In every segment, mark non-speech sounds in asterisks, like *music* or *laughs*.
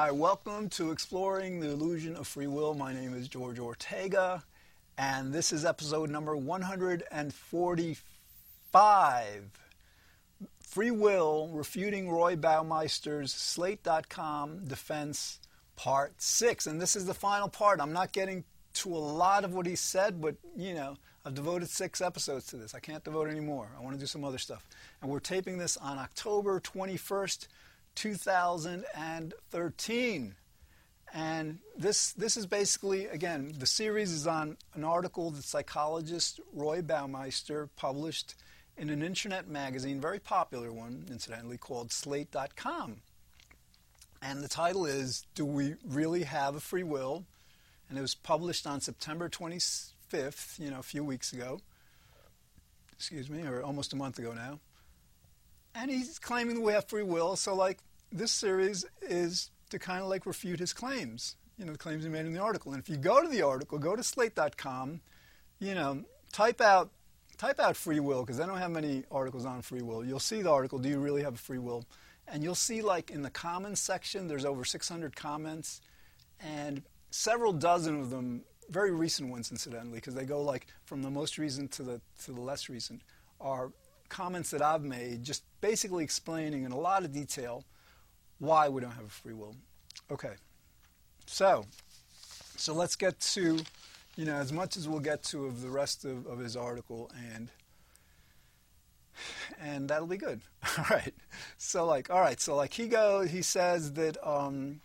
Hi, welcome to Exploring the Illusion of Free Will. My name is George Ortega, and this is episode number 145 Free Will Refuting Roy Baumeister's Slate.com Defense Part 6. And this is the final part. I'm not getting to a lot of what he said, but you know, I've devoted six episodes to this. I can't devote any more. I want to do some other stuff. And we're taping this on October 21st, 2013. And this this is basically again the series is on an article that psychologist Roy Baumeister published in an internet magazine, very popular one, incidentally, called Slate.com. And the title is Do We Really Have a Free Will? And it was published on September 25th, you know, a few weeks ago. Excuse me, or almost a month ago now. And he's claiming that we have free will, so like this series is to kind of like refute his claims, you know, the claims he made in the article. And if you go to the article, go to slate.com, you know, type out type out free will because I don't have many articles on free will. You'll see the article, Do You Really Have a Free Will? And you'll see, like, in the comments section, there's over 600 comments, and several dozen of them, very recent ones, incidentally, because they go, like, from the most recent to the, to the less recent, are comments that I've made just basically explaining in a lot of detail why we don't have a free will. Okay. So, so let's get to, you know, as much as we'll get to of the rest of, of his article and and that'll be good. *laughs* All right. So like, all right. So like he goes, he says that um,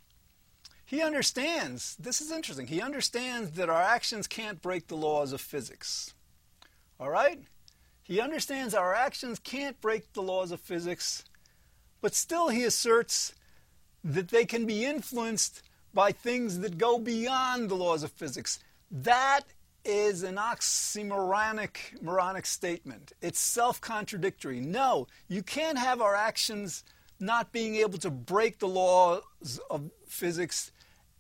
he understands. This is interesting. He understands that our actions can't break the laws of physics. All right. He understands our actions can't break the laws of physics, but still he asserts that they can be influenced by things that go beyond the laws of physics. That is an oxymoronic moronic statement. It's self contradictory. No, you can't have our actions not being able to break the laws of physics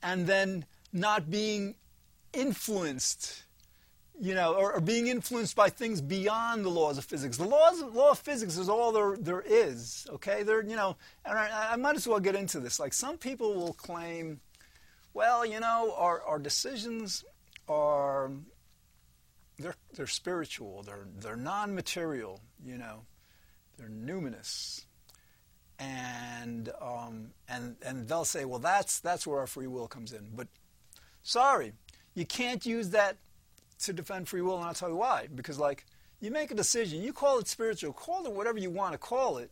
and then not being influenced, you know, or, or being influenced by things beyond the laws of physics. The laws, law of physics is all there, there is, okay? There, you know, and I, I might as well get into this. Like some people will claim, well, you know, our, our decisions are they're they're spiritual. They're they're non-material. You know, they're numinous, and um, and and they'll say, well, that's that's where our free will comes in. But sorry, you can't use that to defend free will, and I'll tell you why. Because like you make a decision, you call it spiritual, call it whatever you want to call it.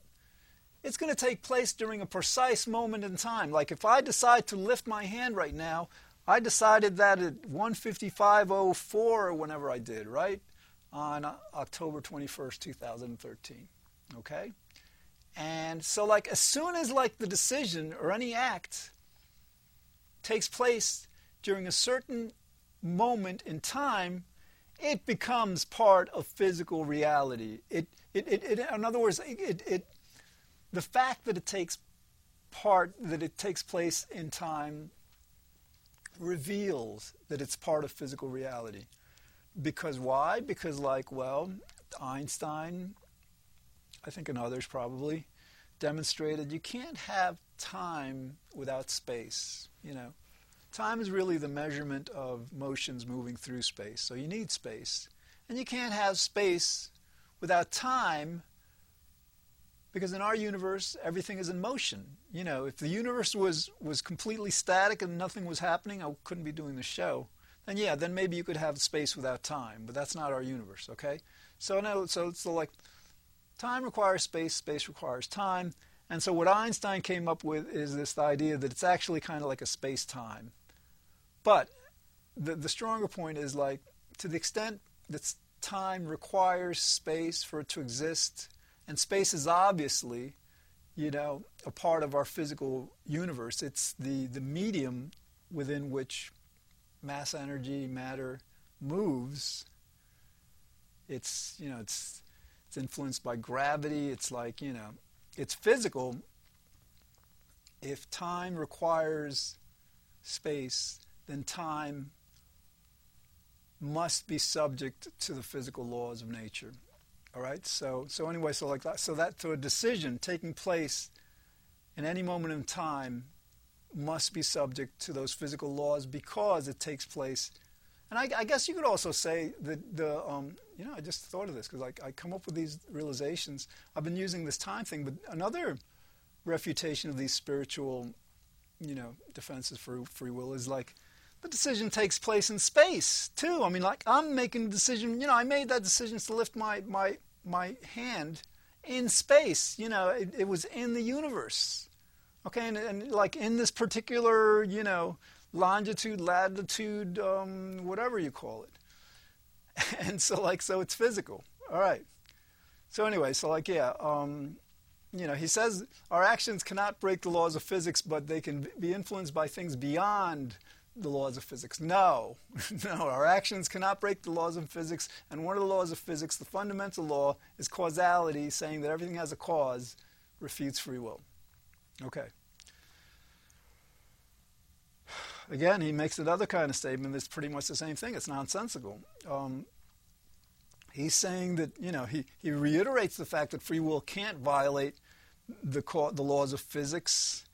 It's going to take place during a precise moment in time. Like if I decide to lift my hand right now, I decided that at 155.04 or whenever I did, right? On October 21st, 2013. Okay? And so like as soon as like the decision or any act takes place during a certain moment in time, it becomes part of physical reality. It, it, it, it in other words, it, it, the fact that it takes part, that it takes place in time reveals that it's part of physical reality. Because why? Because, like, well, Einstein, I think, and others probably, demonstrated you can't have time without space. You know, time is really the measurement of motions moving through space. So you need space. And you can't have space without time because in our universe everything is in motion you know if the universe was was completely static and nothing was happening i couldn't be doing the show then yeah then maybe you could have space without time but that's not our universe okay so no so it's like time requires space space requires time and so what einstein came up with is this idea that it's actually kind of like a space time but the, the stronger point is like to the extent that time requires space for it to exist and space is obviously, you know, a part of our physical universe. It's the, the medium within which mass energy, matter moves. It's, you know, it's, it's influenced by gravity. It's like, you know, it's physical. If time requires space, then time must be subject to the physical laws of nature. All right. So so anyway, so like that. So that so a decision taking place in any moment in time must be subject to those physical laws because it takes place. And I, I guess you could also say that the, um, you know, I just thought of this because I, I come up with these realizations. I've been using this time thing, but another refutation of these spiritual, you know, defenses for free will is like the decision takes place in space too. I mean, like I'm making a decision. You know, I made that decision to lift my my my hand in space. You know, it, it was in the universe. Okay, and, and, like in this particular, you know, longitude, latitude, um, whatever you call it. *laughs* And so, like, so it's physical. All right. So anyway, so like, yeah, um, you know, he says our actions cannot break the laws of physics, but they can be influenced by things beyond the laws of physics. No, *laughs* no, our actions cannot break the laws of physics. And one of the laws of physics, the fundamental law, is causality, saying that everything has a cause, refutes free will. Okay. *sighs* Again, he makes another kind of statement that's pretty much the same thing. It's nonsensical. Um, he's saying that, you know, he, he reiterates the fact that free will can't violate the, the laws of physics,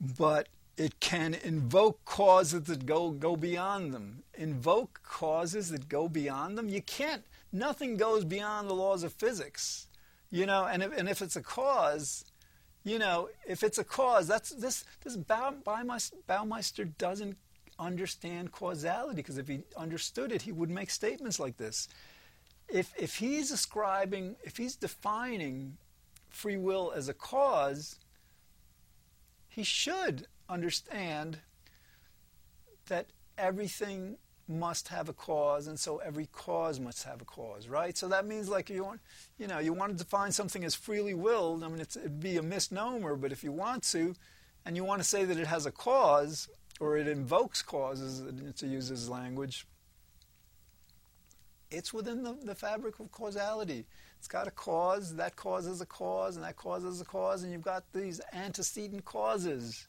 but it can invoke causes that go, go beyond them. Invoke causes that go beyond them? You can't. Nothing goes beyond the laws of physics. You know, and if, and if it's a cause, you know, if it's a cause, that's this this Baumeister doesn't understand causality because if he understood it, he would make statements like this. If if he's ascribing, if he's defining free will as a cause, he should understand that everything must have a cause, and so every cause must have a cause, right? So that means like you want, you know, you want to define something as freely willed. I mean, it'd be a misnomer, but if you want to, and you want to say that it has a cause or it invokes causes, to use his language, it's within the, the fabric of causality. It's got a cause, that causes a cause, and that causes a cause, and you've got these antecedent causes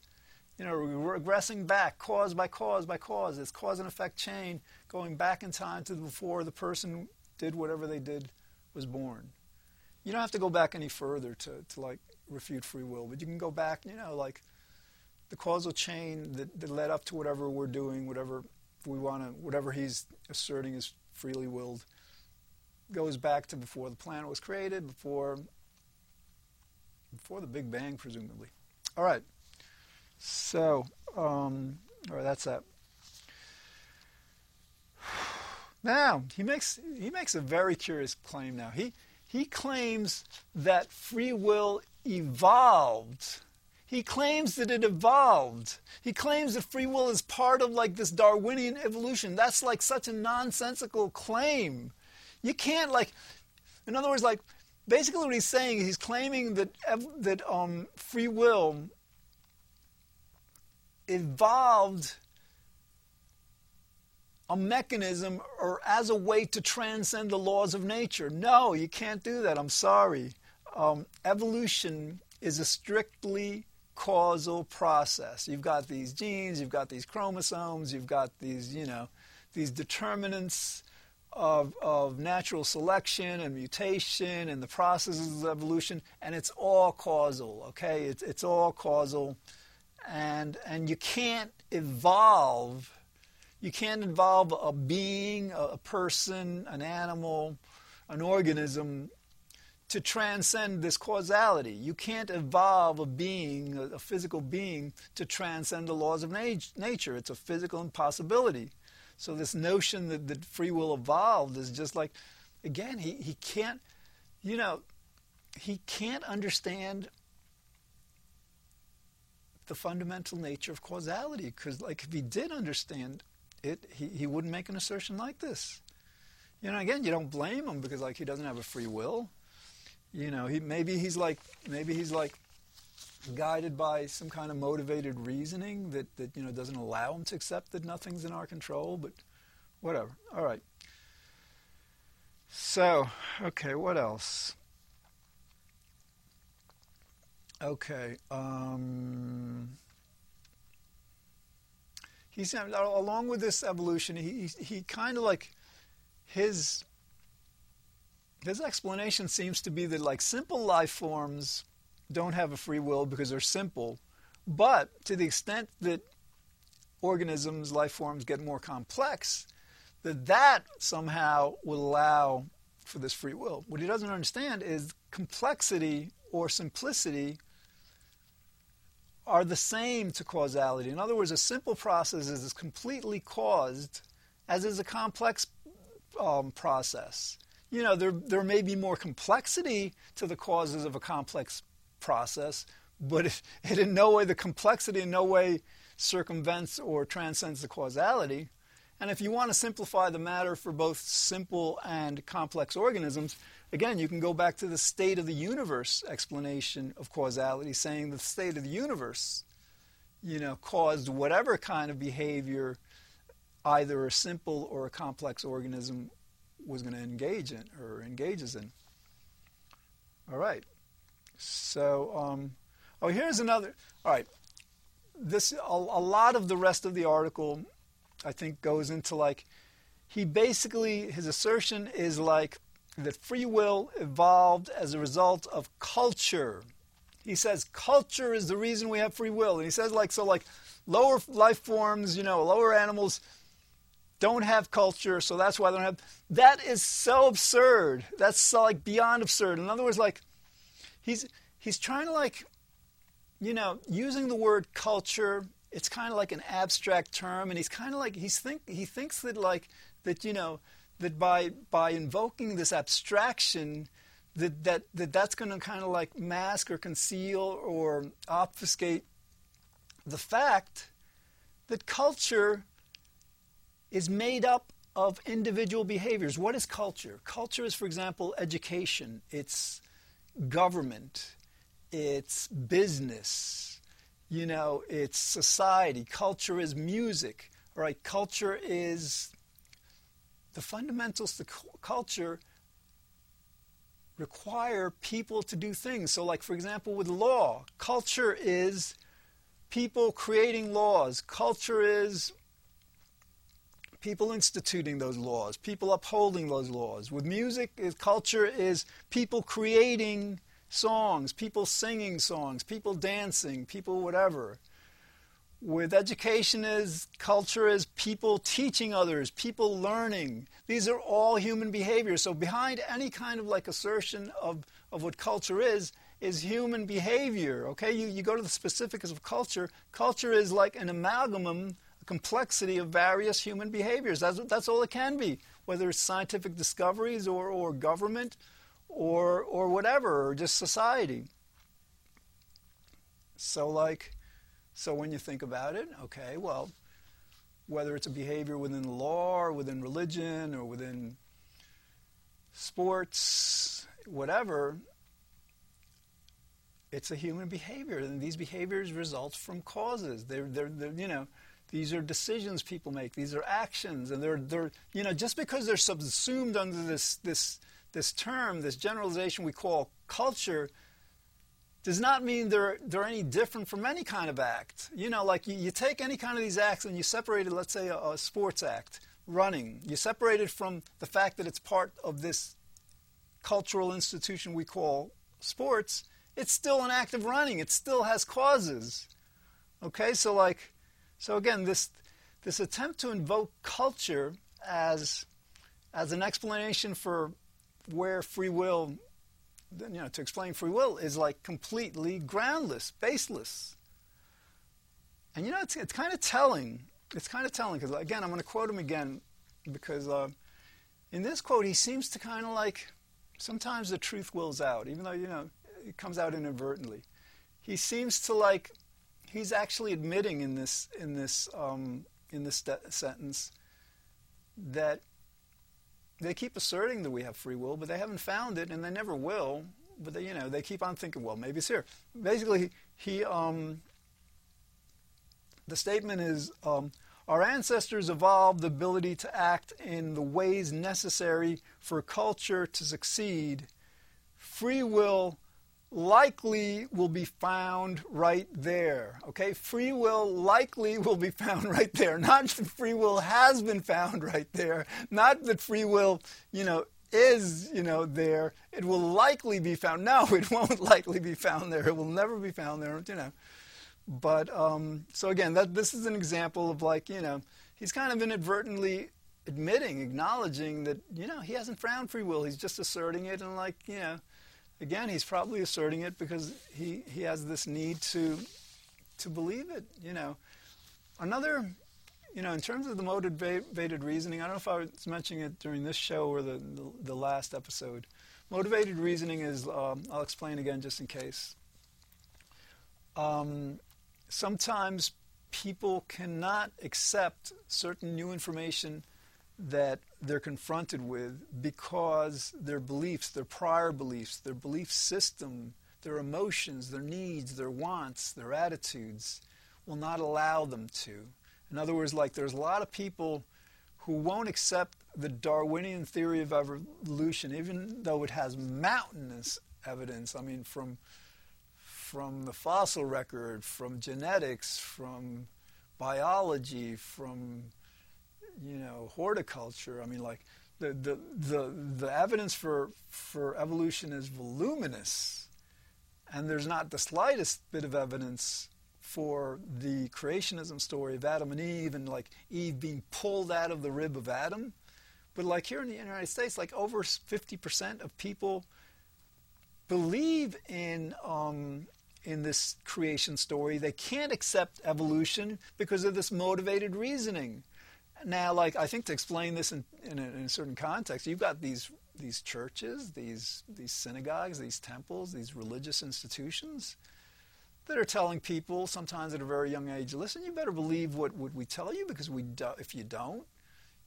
you know, regressing back, cause by cause by cause. It's cause and effect chain going back in time to before the person did whatever they did was born. You don't have to go back any further to, to like refute free will, but you can go back, you know, like the causal chain that, that led up to whatever we're doing, whatever we want to, whatever he's asserting is freely willed, goes back to before the planet was created, before before the Big Bang, presumably. All right. So, um, or that's that. *sighs* Now he makes he makes a very curious claim. Now he he claims that free will evolved. He claims that it evolved. He claims that free will is part of like this Darwinian evolution. That's like such a nonsensical claim. You can't like, in other words, like basically what he's saying, is he's claiming that that um, free will evolved a mechanism or as a way to transcend the laws of nature. No, you can't do that. I'm sorry. Um, evolution is a strictly causal process. You've got these genes, you've got these chromosomes, you've got these, you know, these determinants of, of natural selection and mutation and the processes of evolution, and it's all causal, okay? It's, it's all causal and and you can't evolve you can't evolve a being a person an animal an organism to transcend this causality. You can't evolve a being a physical being to transcend the laws of nature. It's a physical impossibility. So this notion that, that free will evolved is just like again he, he can't you know he can't understand the fundamental nature of causality. Because, like, if he did understand it, he, he wouldn't make an assertion like this. You know, again, you don't blame him because, like, he doesn't have a free will. You know, he maybe he's like maybe he's like guided by some kind of motivated reasoning that that you know doesn't allow him to accept that nothing's in our control. But whatever. All right. So, okay, what else? Okay. Um, he's along with this evolution. He he, kind of like his his explanation seems to be that like simple life forms don't have a free will because they're simple, But to the extent that organisms, life forms get more complex, that that somehow will allow for this free will. What he doesn't understand is complexity or simplicity are the same to causality. In other words, a simple process is as completely caused as is a complex um, process. You know, there, there may be more complexity to the causes of a complex process, but it, *laughs* it in no way, the complexity in no way circumvents or transcends the causality. And if you want to simplify the matter for both simple and complex organisms, again, you can go back to the state of the universe explanation of causality, saying the state of the universe, you know, caused whatever kind of behavior either a simple or a complex organism was going to engage in or engages in. All right. So, um, oh, here's another. All right. This a, a lot of the rest of the article, I think, goes into like he basically his assertion is like that free will evolved as a result of culture. He says culture is the reason we have free will, and he says like so like lower life forms, you know, lower animals don't have culture, so that's why they don't have. That is so absurd. That's so, like beyond absurd. In other words, like he's he's trying to like, you know, using the word culture. It's kind of like an abstract term, and he's kind of like he's think he thinks that like that you know that by by invoking this abstraction that that, that that's going to kind of like mask or conceal or obfuscate the fact that culture is made up of individual behaviors. What is culture? Culture is, for example, education, it's government, it's business, you know, it's society. Culture is music, right? Culture is the fundamentals to culture require people to do things. So, like, for example, with law, culture is people creating laws, culture is people instituting those laws, people upholding those laws. With music, culture is people creating songs, people singing songs, people dancing, people whatever. With education is culture is people teaching others, people learning. These are all human behaviors. So behind any kind of like assertion of, of what culture is, is human behavior. Okay, you, you go to the specifics of culture. Culture is like an amalgam a complexity of various human behaviors. That's, that's all it can be, whether it's scientific discoveries or, or government or, or whatever, or just society. So, like, so when you think about it, okay, well, whether it's a behavior within the law or within religion or within sports, whatever, it's a human behavior, and these behaviors result from causes. They're, they're, they're you know, these are decisions people make. These are actions, and they're they're you know just because they're subsumed under this this this term, this generalization we call culture, does not mean they're they're any different from any kind of act. You know, like you, you take any kind of these acts and you separate it. Let's say a, a sports act, running. You separate it from the fact that it's part of this cultural institution we call sports. It's still an act of running. It still has causes. Okay, so like so again, this this attempt to invoke culture as as an explanation for where free will, you know, to explain free will is like completely groundless, baseless. And you know, it's it's kind of telling. It's kind of telling because again, I'm going to quote him again because uh, in this quote he seems to kind of like sometimes the truth wills out, even though you know it comes out inadvertently. He seems to like he's actually admitting in this in this um, in this sentence that they keep asserting that we have free will, but they haven't found it, and they never will. But they, you know, they keep on thinking, well, maybe it's here. Basically, he um, the statement is. Um, our ancestors evolved the ability to act in the ways necessary for culture to succeed. Free will likely will be found right there. Okay? Free will likely will be found *laughs* right there. Not that free will has been found right there. Not that free will, you know, is, you know, there. It will likely be found. No, *laughs* it won't likely be found there. It will never be found there, you know. But um, so again, that this is an example of like you know he's kind of inadvertently admitting, acknowledging that you know he hasn't found free will. He's just asserting it, and like you know, again, he's probably asserting it because he he has this need to to believe it. You know, another. You know, in terms of the motivated reasoning, I don't know if I was mentioning it during this show or the, the, the last episode. Motivated reasoning is, um, I'll explain again just in case. Um, sometimes people cannot accept certain new information that they're confronted with because their beliefs, their prior beliefs, their belief system, their emotions, their needs, their wants, their attitudes will not allow them to. In other words, like there's a lot of people who won't accept the Darwinian theory of evolution, even though it has mountainous evidence. I mean, from from the fossil record, from genetics, from biology, from you know horticulture. I mean, like the the the, the evidence for for evolution is voluminous, and there's not the slightest bit of evidence for the creationism story of Adam and Eve and like Eve being pulled out of the rib of Adam. But like here in the United States, like over 50% of people believe in um, in this creation story. They can't accept evolution because of this motivated reasoning. Now, like I think to explain this in, in, a, in a certain context, you've got these these churches, these these synagogues, these temples, these religious institutions that are telling people sometimes at a very young age, listen, you better believe what, what we tell you because we do, if you don't,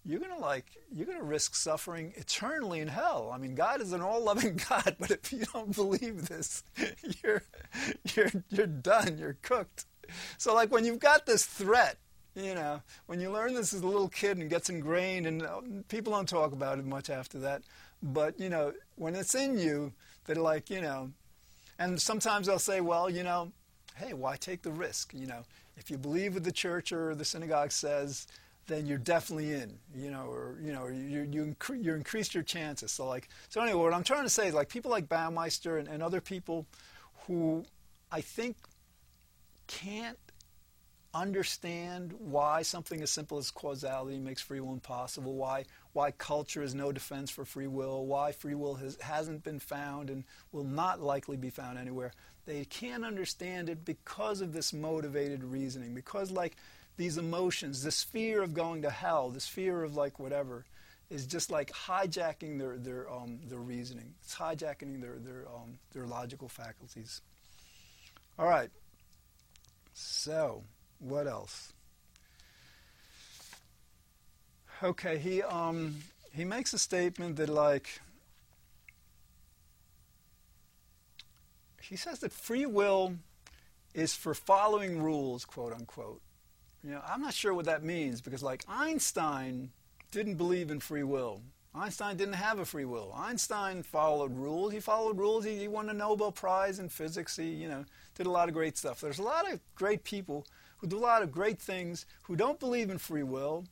you're gonna like you're gonna risk suffering eternally in hell. I mean, God is an all-loving *laughs* God, but if you don't believe this, *laughs* you're you're you're done. You're cooked. So, like when you've got this threat, you know, when you learn this as a little kid and gets ingrained, and uh, people don't talk about it much after that, but you know, when it's in you, that like you know, and sometimes they'll say, well, you know, hey, why take the risk? You know, if you believe what the church or the synagogue says then you're definitely in, you know, or you know, you you incre- you increase your chances. So like, so anyway, what I'm trying to say is like people like Baumeister and, and other people who I think can't understand why something as simple as causality makes free will impossible, why why culture is no defense for free will, why free will has, hasn't been found and will not likely be found anywhere. They can't understand it because of this motivated reasoning, because like these emotions, this fear of going to hell, this fear of like whatever, is just like hijacking their their um, their reasoning. It's hijacking their their um, their logical faculties. All right. So, what else? Okay, he um he makes a statement that like he says that free will is for following rules, quote unquote. You know, I'm not sure what that means because, like, Einstein didn't believe in free will. Einstein didn't have a free will. Einstein followed rules. He followed rules. He, he won a Nobel Prize in physics. He, you know, did a lot of great stuff. There's a lot of great people who do a lot of great things who don't believe in free will,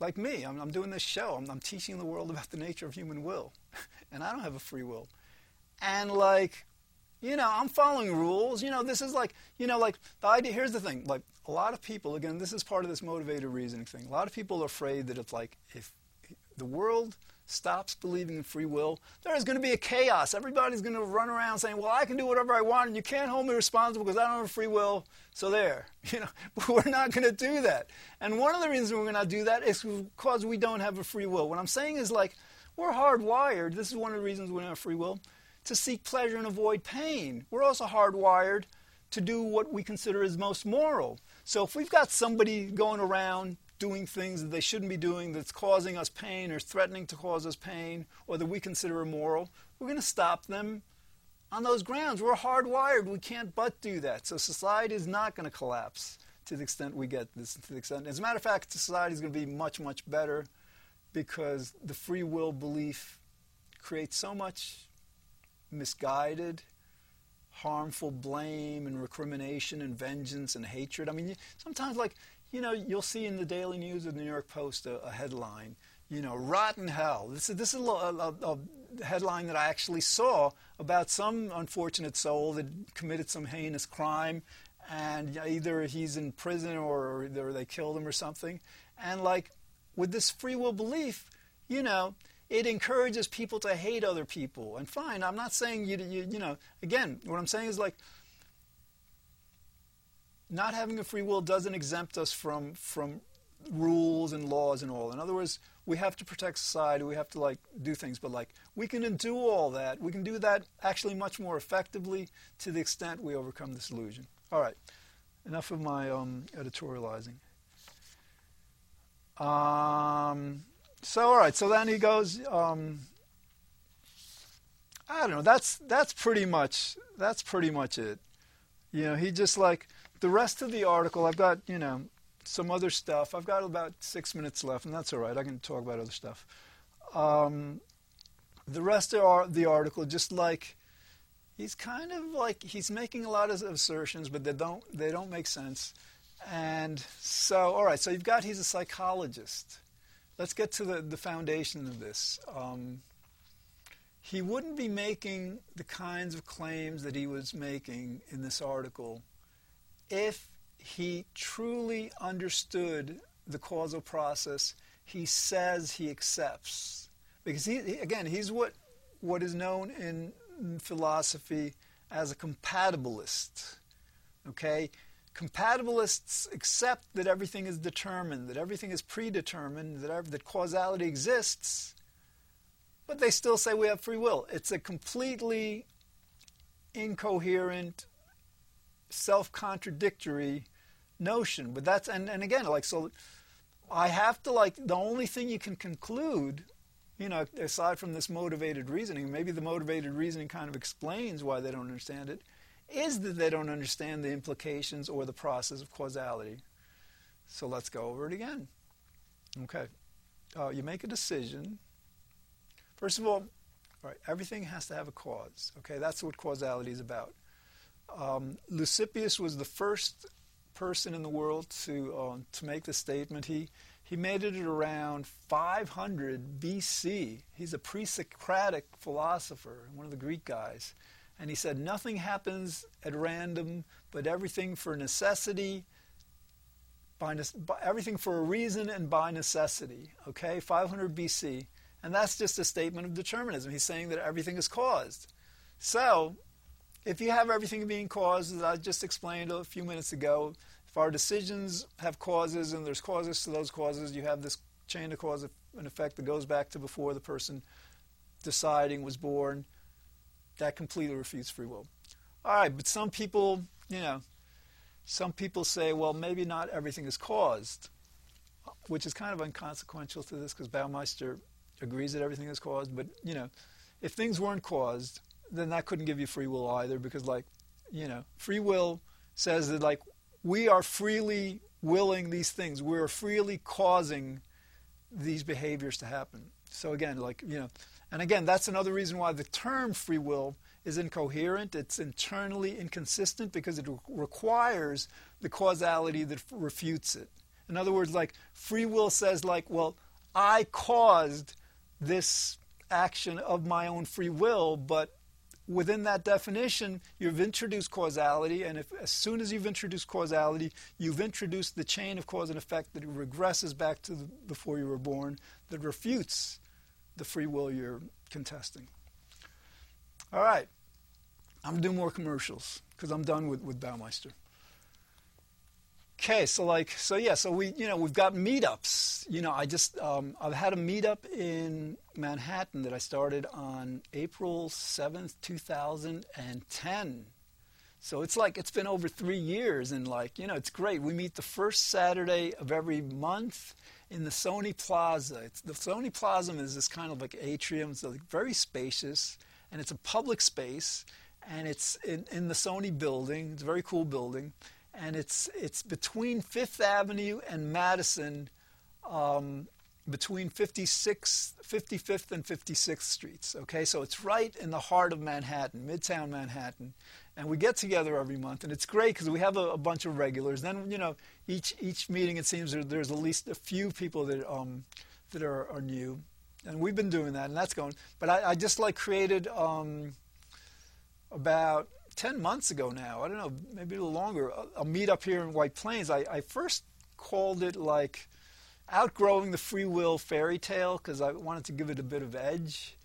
like me. I'm, I'm doing this show. I'm, I'm teaching the world about the nature of human will, *laughs* and I don't have a free will. And like, you know, I'm following rules. You know, this is like, you know, like the idea. Here's the thing. Like a lot of people, again, this is part of this motivated reasoning thing. A lot of people are afraid that it's like if the world stops believing in free will, there is going to be a chaos. Everybody's going to run around saying, "Well, I can do whatever I want, and you can't hold me responsible because I don't have free will." So there, *laughs* you know, we're not going to do that. And one of the reasons we're going to do that is because we don't have a free will. What I'm saying is like we're hardwired. This is one of the reasons we don't have free will to seek pleasure and avoid pain. We're also hardwired to do what we consider as most moral. So if we've got somebody going around doing things that they shouldn't be doing that's causing us pain or threatening to cause us pain or that we consider immoral, we're going to stop them on those grounds. We're hardwired. We can't but do that. So society is not going to collapse to the extent we get this. To the extent, as a matter of fact, society is going to be much, much better because the free will belief creates so much misguided, harmful blame and recrimination and vengeance and hatred. I mean, sometimes, like, you know, you'll see in the Daily News of the New York Post a, a headline, you know, rotten hell. This is, this is a, a, a, headline that I actually saw about some unfortunate soul that committed some heinous crime and either he's in prison or, or they killed him or something. And like with this free will belief, you know, it encourages people to hate other people. And fine, I'm not saying you, you, you know, again, what I'm saying is like, not having a free will doesn't exempt us from, from rules and laws and all. In other words, we have to protect society, we have to like do things, but like we can do all that. We can do that actually much more effectively to the extent we overcome this illusion. All right, enough of my um, editorializing. Um, so all right, so then he goes. Um, I don't know. That's that's pretty much that's pretty much it. You know, he just like the rest of the article. I've got you know some other stuff. I've got about six minutes left, and that's all right. I can talk about other stuff. Um, the rest of the article, just like he's kind of like he's making a lot of assertions, but they don't they don't make sense. And so, all right. So you've got he's a psychologist let's get to the, the foundation of this. Um, he wouldn't be making the kinds of claims that he was making in this article if he truly understood the causal process he says he accepts. Because he, again, he's what, what is known in philosophy as a compatibilist. Okay? Compatibilists accept that everything is determined, that everything is predetermined, that, that causality exists, but they still say we have free will. It's a completely incoherent, self contradictory notion. But that's, and, and again, like, so I have to, like, the only thing you can conclude, you know, aside from this motivated reasoning, maybe the motivated reasoning kind of explains why they don't understand it is that they don't understand the implications or the process of causality. So let's go over it again. Okay. Uh, you make a decision. First of all, all right, everything has to have a cause. Okay, that's what causality is about. Um, Leucippus was the first person in the world to uh, to make the statement. He he made it around 500 BC. He's a pre-Socratic philosopher, one of the Greek guys. And he said, Nothing happens at random, but everything for necessity, by, by, everything for a reason and by necessity. Okay, 500 BC. And that's just a statement of determinism. He's saying that everything is caused. So, if you have everything being caused, as I just explained a few minutes ago, if our decisions have causes and there's causes to those causes, you have this chain of cause and effect that goes back to before the person deciding was born that completely refutes free will. All right, but some people, you know, some people say, well, maybe not everything is caused, which is kind of inconsequential to this because Baumeister agrees that everything is caused. But, you know, if things weren't caused, then that couldn't give you free will either because, like, you know, free will says that, like, we are freely willing these things. We're freely causing these behaviors to happen. So, again, like, you know, and again, that's another reason why the term free will is incoherent. It's internally inconsistent because it requires the causality that refutes it. In other words, like free will says, like, well, I caused this action of my own free will, but within that definition, you've introduced causality, and if, as soon as you've introduced causality, you've introduced the chain of cause and effect that regresses back to the, before you were born, that refutes the free will you're contesting. All right. I'm to do more commercials because I'm done with, with Baumeister. Okay, so like, so yeah, so we, you know, we've got meetups. You know, I just, um, I've had a meetup in Manhattan that I started on April 7th, 2010. So it's like, it's been over three years and like, you know, it's great. We meet the first Saturday of every month in the Sony Plaza. It's, the Sony Plaza is this kind of like atrium. It's like very spacious, and it's a public space, and it's in, in the Sony building. It's a very cool building, and it's it's between Fifth Avenue and Madison, um, between 56, 55th and 56th Streets. Okay, so it's right in the heart of Manhattan, Midtown Manhattan, and we get together every month, and it's great because we have a, a, bunch of regulars. Then you know, each each meeting it seems there, there's at least a few people that um, that are, are new, and we've been doing that, and that's going. But I, I just like created um, about 10 months ago now. I don't know, maybe a little longer. A, a meet up here in White Plains. I, I first called it like outgrowing the free will fairy tale because I wanted to give it a bit of edge,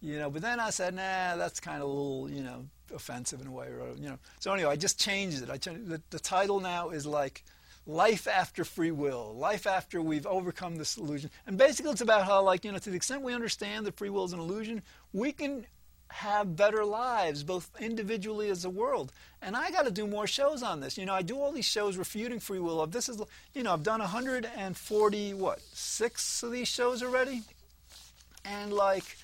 you know. But then I said, nah, that's kind of a little, you know, offensive in a way, or you know. So anyway, I just changed it. I changed, the, the title now is like life after free will, life after we've overcome this illusion. And basically, it's about how, like, you know, to the extent we understand that free will is an illusion, we can have better lives, both individually as a world. And I got to do more shows on this. You know, I do all these shows refuting free will. Of this is, you know, I've done 140 what six of these shows already, and like,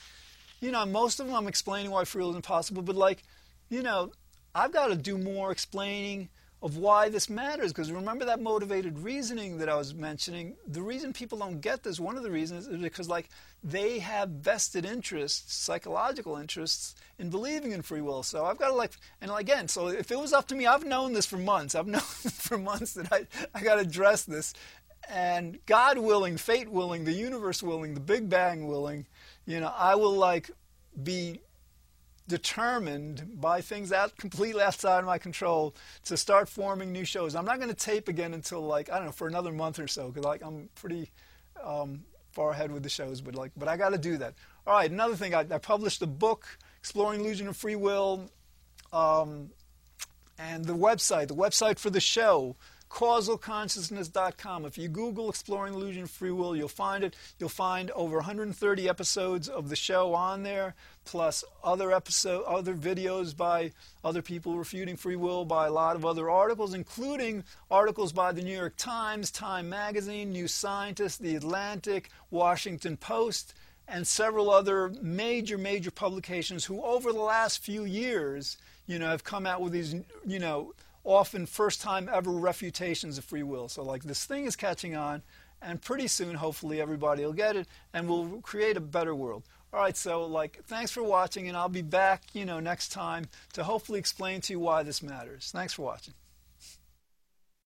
you know, most of them I'm explaining why free will is impossible. But like, you know, I've got to do more explaining of why this matters. Because remember that motivated reasoning that I was mentioning? The reason people don't get this, one of the reasons, is because like they have vested interests, psychological interests, in believing in free will. So I've got to like, and again, so if it was up to me, I've known this for months. I've *laughs* known for months that I, I got to address this. And God willing, fate willing, the universe willing, the Big Bang willing, you know, I will like be determined by things out completely outside of my control to start forming new shows. I'm not going to tape again until like I don't know for another month or so because like I'm pretty um, far ahead with the shows, but like but I got to do that. All right, another thing I, I, published a book, Exploring Illusion of Free Will, um, and the website, the website for the show causalconsciousness.com. If you Google Exploring Illusion Free Will, you'll find it. You'll find over 130 episodes of the show on there, plus other episode, other videos by other people refuting free will, by a lot of other articles, including articles by the New York Times, Time Magazine, New Scientist, The Atlantic, Washington Post, and several other major, major publications who, over the last few years, you know, have come out with these, you know, often first time ever refutations of free will. So, like, this thing is catching on, and pretty soon, hopefully, everybody will get it, and we'll create a better world. All right, so, like, thanks for watching, and I'll be back, you know, next time to hopefully explain to you why this matters. Thanks for watching.